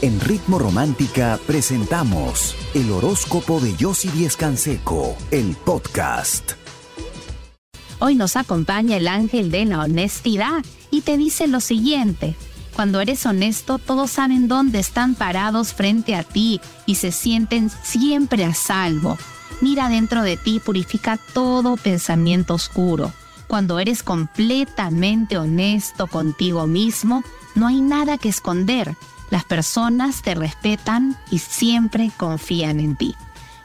En Ritmo Romántica presentamos el horóscopo de Yossi Díez Canseco, el podcast. Hoy nos acompaña el ángel de la honestidad y te dice lo siguiente. Cuando eres honesto, todos saben dónde están parados frente a ti y se sienten siempre a salvo. Mira dentro de ti, purifica todo pensamiento oscuro. Cuando eres completamente honesto contigo mismo, no hay nada que esconder las personas te respetan y siempre confían en ti.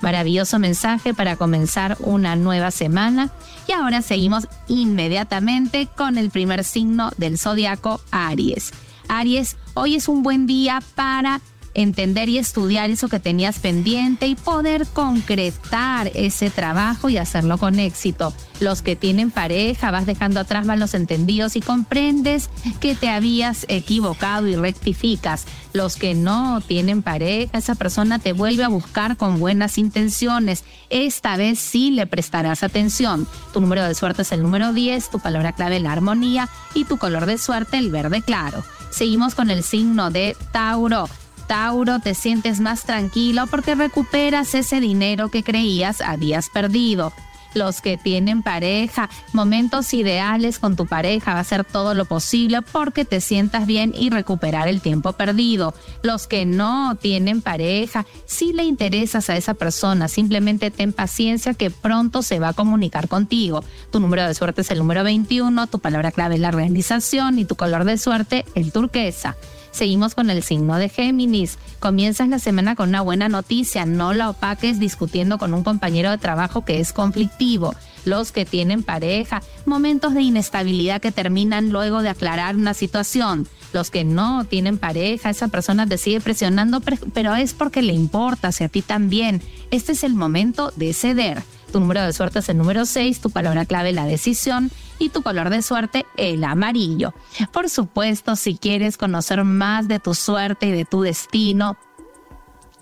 Maravilloso mensaje para comenzar una nueva semana. Y ahora seguimos inmediatamente con el primer signo del zodiaco Aries. Aries, hoy es un buen día para entender y estudiar eso que tenías pendiente y poder concretar ese trabajo y hacerlo con éxito. Los que tienen pareja, vas dejando atrás malos entendidos y comprendes que te habías equivocado y rectificas. Los que no tienen pareja, esa persona te vuelve a buscar con buenas intenciones. Esta vez sí le prestarás atención. Tu número de suerte es el número 10, tu palabra clave la armonía y tu color de suerte el verde claro. Seguimos con el signo de Tauro. Tauro, te sientes más tranquilo porque recuperas ese dinero que creías habías perdido. Los que tienen pareja, momentos ideales con tu pareja, va a ser todo lo posible porque te sientas bien y recuperar el tiempo perdido. Los que no tienen pareja, si le interesas a esa persona, simplemente ten paciencia que pronto se va a comunicar contigo. Tu número de suerte es el número 21, tu palabra clave es la realización y tu color de suerte el turquesa. Seguimos con el signo de Géminis. Comienzas la semana con una buena noticia, no la opaques discutiendo con un compañero de trabajo que es conflictivo. Los que tienen pareja, momentos de inestabilidad que terminan luego de aclarar una situación. Los que no tienen pareja, esa persona te sigue presionando, pero es porque le importa, a ti también. Este es el momento de ceder. Tu número de suerte es el número 6, tu palabra clave la decisión y tu color de suerte el amarillo. Por supuesto, si quieres conocer más de tu suerte y de tu destino,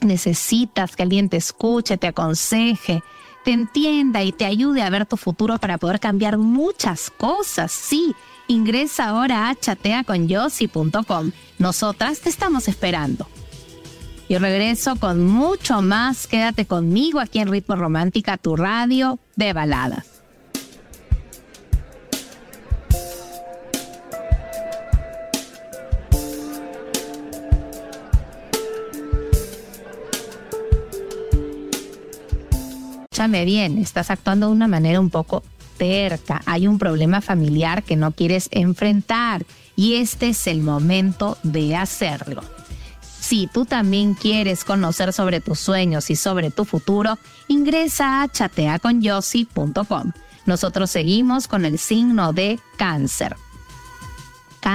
necesitas que alguien te escuche, te aconseje, te entienda y te ayude a ver tu futuro para poder cambiar muchas cosas. Sí, ingresa ahora a chateaconyossi.com. Nosotras te estamos esperando. Yo regreso con mucho más. Quédate conmigo aquí en Ritmo Romántica, tu radio de baladas. Escúchame bien, estás actuando de una manera un poco terca. Hay un problema familiar que no quieres enfrentar y este es el momento de hacerlo. Si tú también quieres conocer sobre tus sueños y sobre tu futuro, ingresa a chateaconyossi.com. Nosotros seguimos con el signo de cáncer.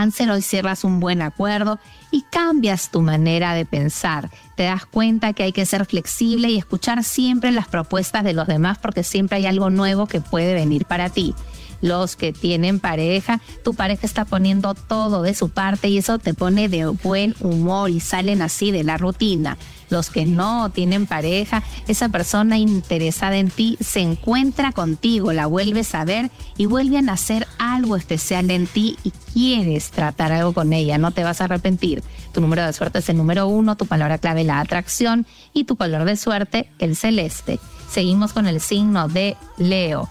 Cáncer, hoy cierras un buen acuerdo y cambias tu manera de pensar. Te das cuenta que hay que ser flexible y escuchar siempre las propuestas de los demás porque siempre hay algo nuevo que puede venir para ti los que tienen pareja, tu pareja está poniendo todo de su parte y eso te pone de buen humor y salen así de la rutina. Los que no tienen pareja, esa persona interesada en ti se encuentra contigo, la vuelves a ver y vuelven a hacer algo especial en ti y quieres tratar algo con ella, no te vas a arrepentir. Tu número de suerte es el número uno, tu palabra clave la atracción y tu color de suerte el celeste. Seguimos con el signo de Leo.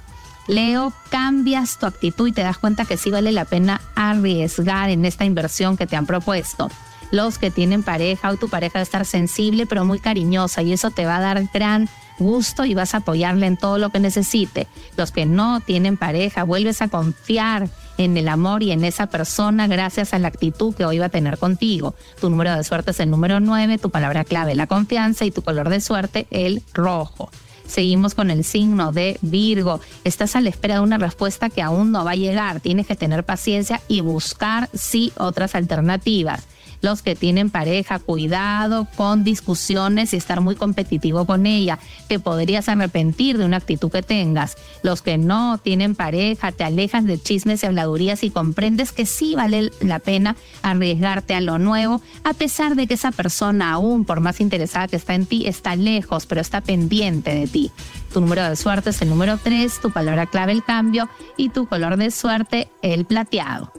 Leo, cambias tu actitud y te das cuenta que sí vale la pena arriesgar en esta inversión que te han propuesto. Los que tienen pareja o tu pareja debe estar sensible pero muy cariñosa y eso te va a dar gran gusto y vas a apoyarle en todo lo que necesite. Los que no tienen pareja, vuelves a confiar en el amor y en esa persona gracias a la actitud que hoy va a tener contigo. Tu número de suerte es el número 9, tu palabra clave la confianza y tu color de suerte el rojo. Seguimos con el signo de Virgo. Estás a la espera de una respuesta que aún no va a llegar. Tienes que tener paciencia y buscar sí otras alternativas los que tienen pareja, cuidado con discusiones y estar muy competitivo con ella, te podrías arrepentir de una actitud que tengas. Los que no tienen pareja, te alejas de chismes y habladurías y comprendes que sí vale la pena arriesgarte a lo nuevo, a pesar de que esa persona aún, por más interesada que está en ti, está lejos, pero está pendiente de ti. Tu número de suerte es el número 3, tu palabra clave el cambio y tu color de suerte el plateado.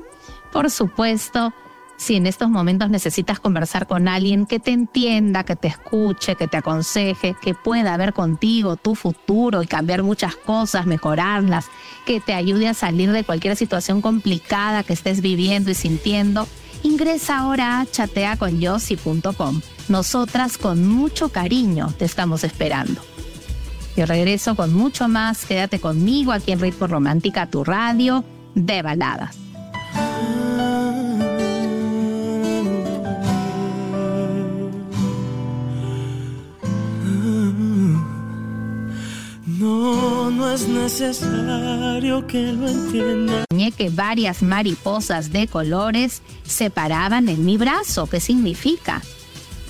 Por supuesto, si en estos momentos necesitas conversar con alguien que te entienda, que te escuche, que te aconseje, que pueda ver contigo tu futuro y cambiar muchas cosas, mejorarlas, que te ayude a salir de cualquier situación complicada que estés viviendo y sintiendo, ingresa ahora a chateaconyossi.com. Nosotras con mucho cariño te estamos esperando. Yo regreso con mucho más. Quédate conmigo aquí en Ritmo Romántica, tu radio de baladas. No, es necesario que lo entienda. que varias mariposas de colores se paraban en mi brazo. ¿Qué significa?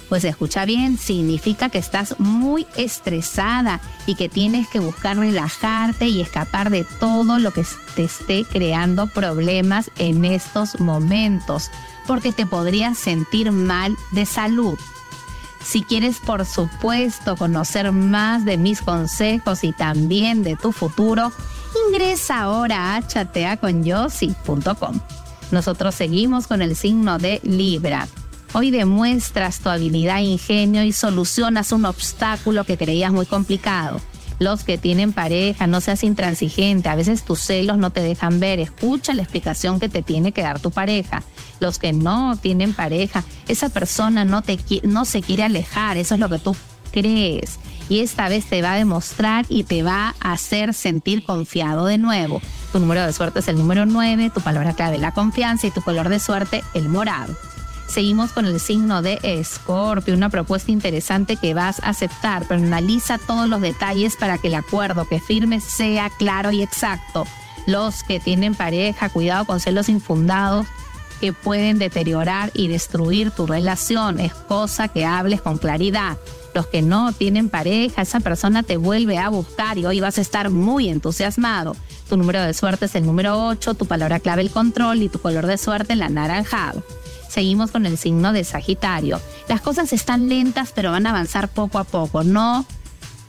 Pues escucha bien, significa que estás muy estresada y que tienes que buscar relajarte y escapar de todo lo que te esté creando problemas en estos momentos, porque te podrías sentir mal de salud. Si quieres, por supuesto, conocer más de mis consejos y también de tu futuro, ingresa ahora a chateaconyossi.com. Nosotros seguimos con el signo de Libra. Hoy demuestras tu habilidad e ingenio y solucionas un obstáculo que creías muy complicado. Los que tienen pareja, no seas intransigente, a veces tus celos no te dejan ver, escucha la explicación que te tiene que dar tu pareja. Los que no tienen pareja, esa persona no, te, no se quiere alejar, eso es lo que tú crees. Y esta vez te va a demostrar y te va a hacer sentir confiado de nuevo. Tu número de suerte es el número 9, tu palabra clave la confianza y tu color de suerte el morado. Seguimos con el signo de Escorpio, una propuesta interesante que vas a aceptar, pero analiza todos los detalles para que el acuerdo que firmes sea claro y exacto. Los que tienen pareja, cuidado con celos infundados que pueden deteriorar y destruir tu relación. Es cosa que hables con claridad. Los que no tienen pareja, esa persona te vuelve a buscar y hoy vas a estar muy entusiasmado. Tu número de suerte es el número 8, tu palabra clave el control y tu color de suerte el anaranjado. Seguimos con el signo de Sagitario. Las cosas están lentas, pero van a avanzar poco a poco. No,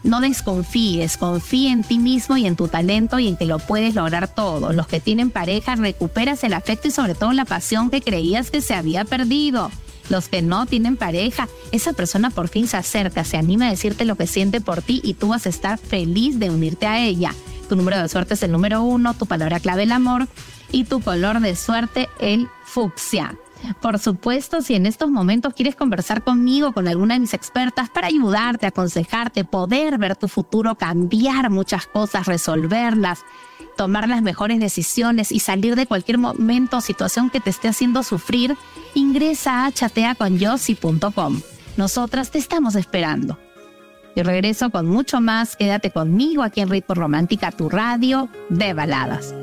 no desconfíes, confía en ti mismo y en tu talento y en que lo puedes lograr todo. Los que tienen pareja, recuperas el afecto y sobre todo la pasión que creías que se había perdido. Los que no tienen pareja, esa persona por fin se acerca, se anima a decirte lo que siente por ti y tú vas a estar feliz de unirte a ella. Tu número de suerte es el número uno, tu palabra clave el amor y tu color de suerte el fucsia. Por supuesto, si en estos momentos quieres conversar conmigo, con alguna de mis expertas, para ayudarte, aconsejarte, poder ver tu futuro, cambiar muchas cosas, resolverlas, tomar las mejores decisiones y salir de cualquier momento o situación que te esté haciendo sufrir, ingresa a chateaconyossi.com. Nosotras te estamos esperando. Y regreso con mucho más. Quédate conmigo aquí en Ritmo Romántica, tu radio de baladas.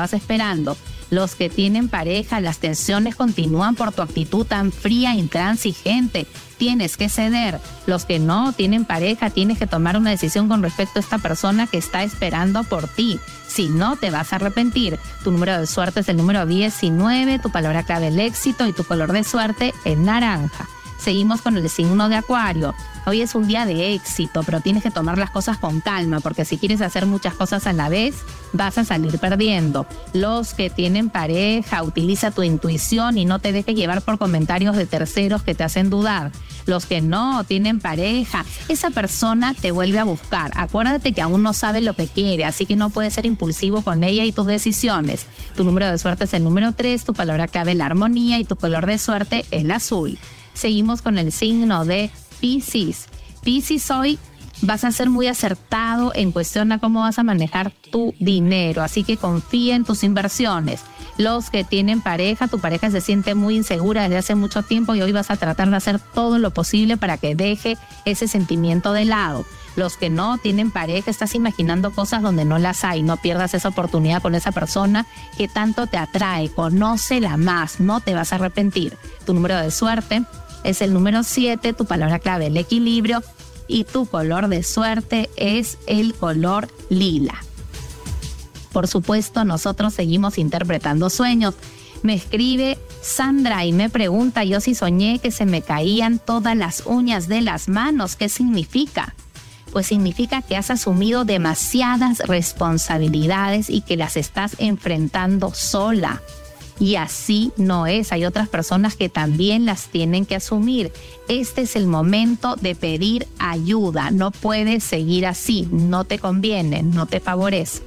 Vas esperando. Los que tienen pareja, las tensiones continúan por tu actitud tan fría, intransigente. Tienes que ceder. Los que no tienen pareja, tienes que tomar una decisión con respecto a esta persona que está esperando por ti. Si no, te vas a arrepentir. Tu número de suerte es el número 19, tu palabra clave el éxito y tu color de suerte el naranja. Seguimos con el signo de Acuario. Hoy es un día de éxito, pero tienes que tomar las cosas con calma, porque si quieres hacer muchas cosas a la vez, vas a salir perdiendo. Los que tienen pareja, utiliza tu intuición y no te dejes llevar por comentarios de terceros que te hacen dudar. Los que no tienen pareja, esa persona te vuelve a buscar. Acuérdate que aún no sabe lo que quiere, así que no puedes ser impulsivo con ella y tus decisiones. Tu número de suerte es el número 3, tu palabra clave la armonía y tu color de suerte el azul. Seguimos con el signo de Pisces. Pisces hoy vas a ser muy acertado en cuestión a cómo vas a manejar tu dinero, así que confía en tus inversiones. Los que tienen pareja, tu pareja se siente muy insegura desde hace mucho tiempo y hoy vas a tratar de hacer todo lo posible para que deje ese sentimiento de lado. Los que no tienen pareja, estás imaginando cosas donde no las hay. No pierdas esa oportunidad con esa persona que tanto te atrae. Conócela más, no te vas a arrepentir. Tu número de suerte es el número 7, tu palabra clave el equilibrio y tu color de suerte es el color lila. Por supuesto, nosotros seguimos interpretando sueños. Me escribe Sandra y me pregunta, yo sí soñé que se me caían todas las uñas de las manos, ¿qué significa? pues significa que has asumido demasiadas responsabilidades y que las estás enfrentando sola. Y así no es. Hay otras personas que también las tienen que asumir. Este es el momento de pedir ayuda. No puedes seguir así. No te conviene, no te favorece.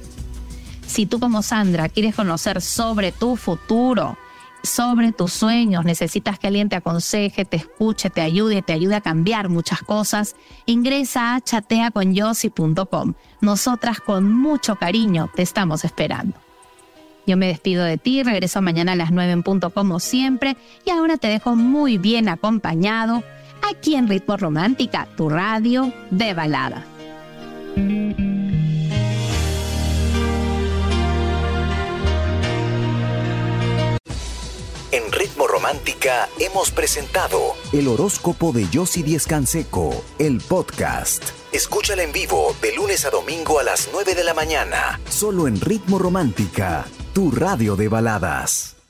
Si tú como Sandra quieres conocer sobre tu futuro, sobre tus sueños, necesitas que alguien te aconseje, te escuche, te ayude, te ayude a cambiar muchas cosas, ingresa a chateaconyossi.com. Nosotras con mucho cariño te estamos esperando. Yo me despido de ti, regreso mañana a las 9 en punto como siempre y ahora te dejo muy bien acompañado aquí en Ritmo Romántica, tu radio de balada. En Ritmo Romántica hemos presentado el horóscopo de Yossi Díez Canseco, el podcast. Escúchala en vivo de lunes a domingo a las 9 de la mañana, solo en Ritmo Romántica, tu radio de baladas.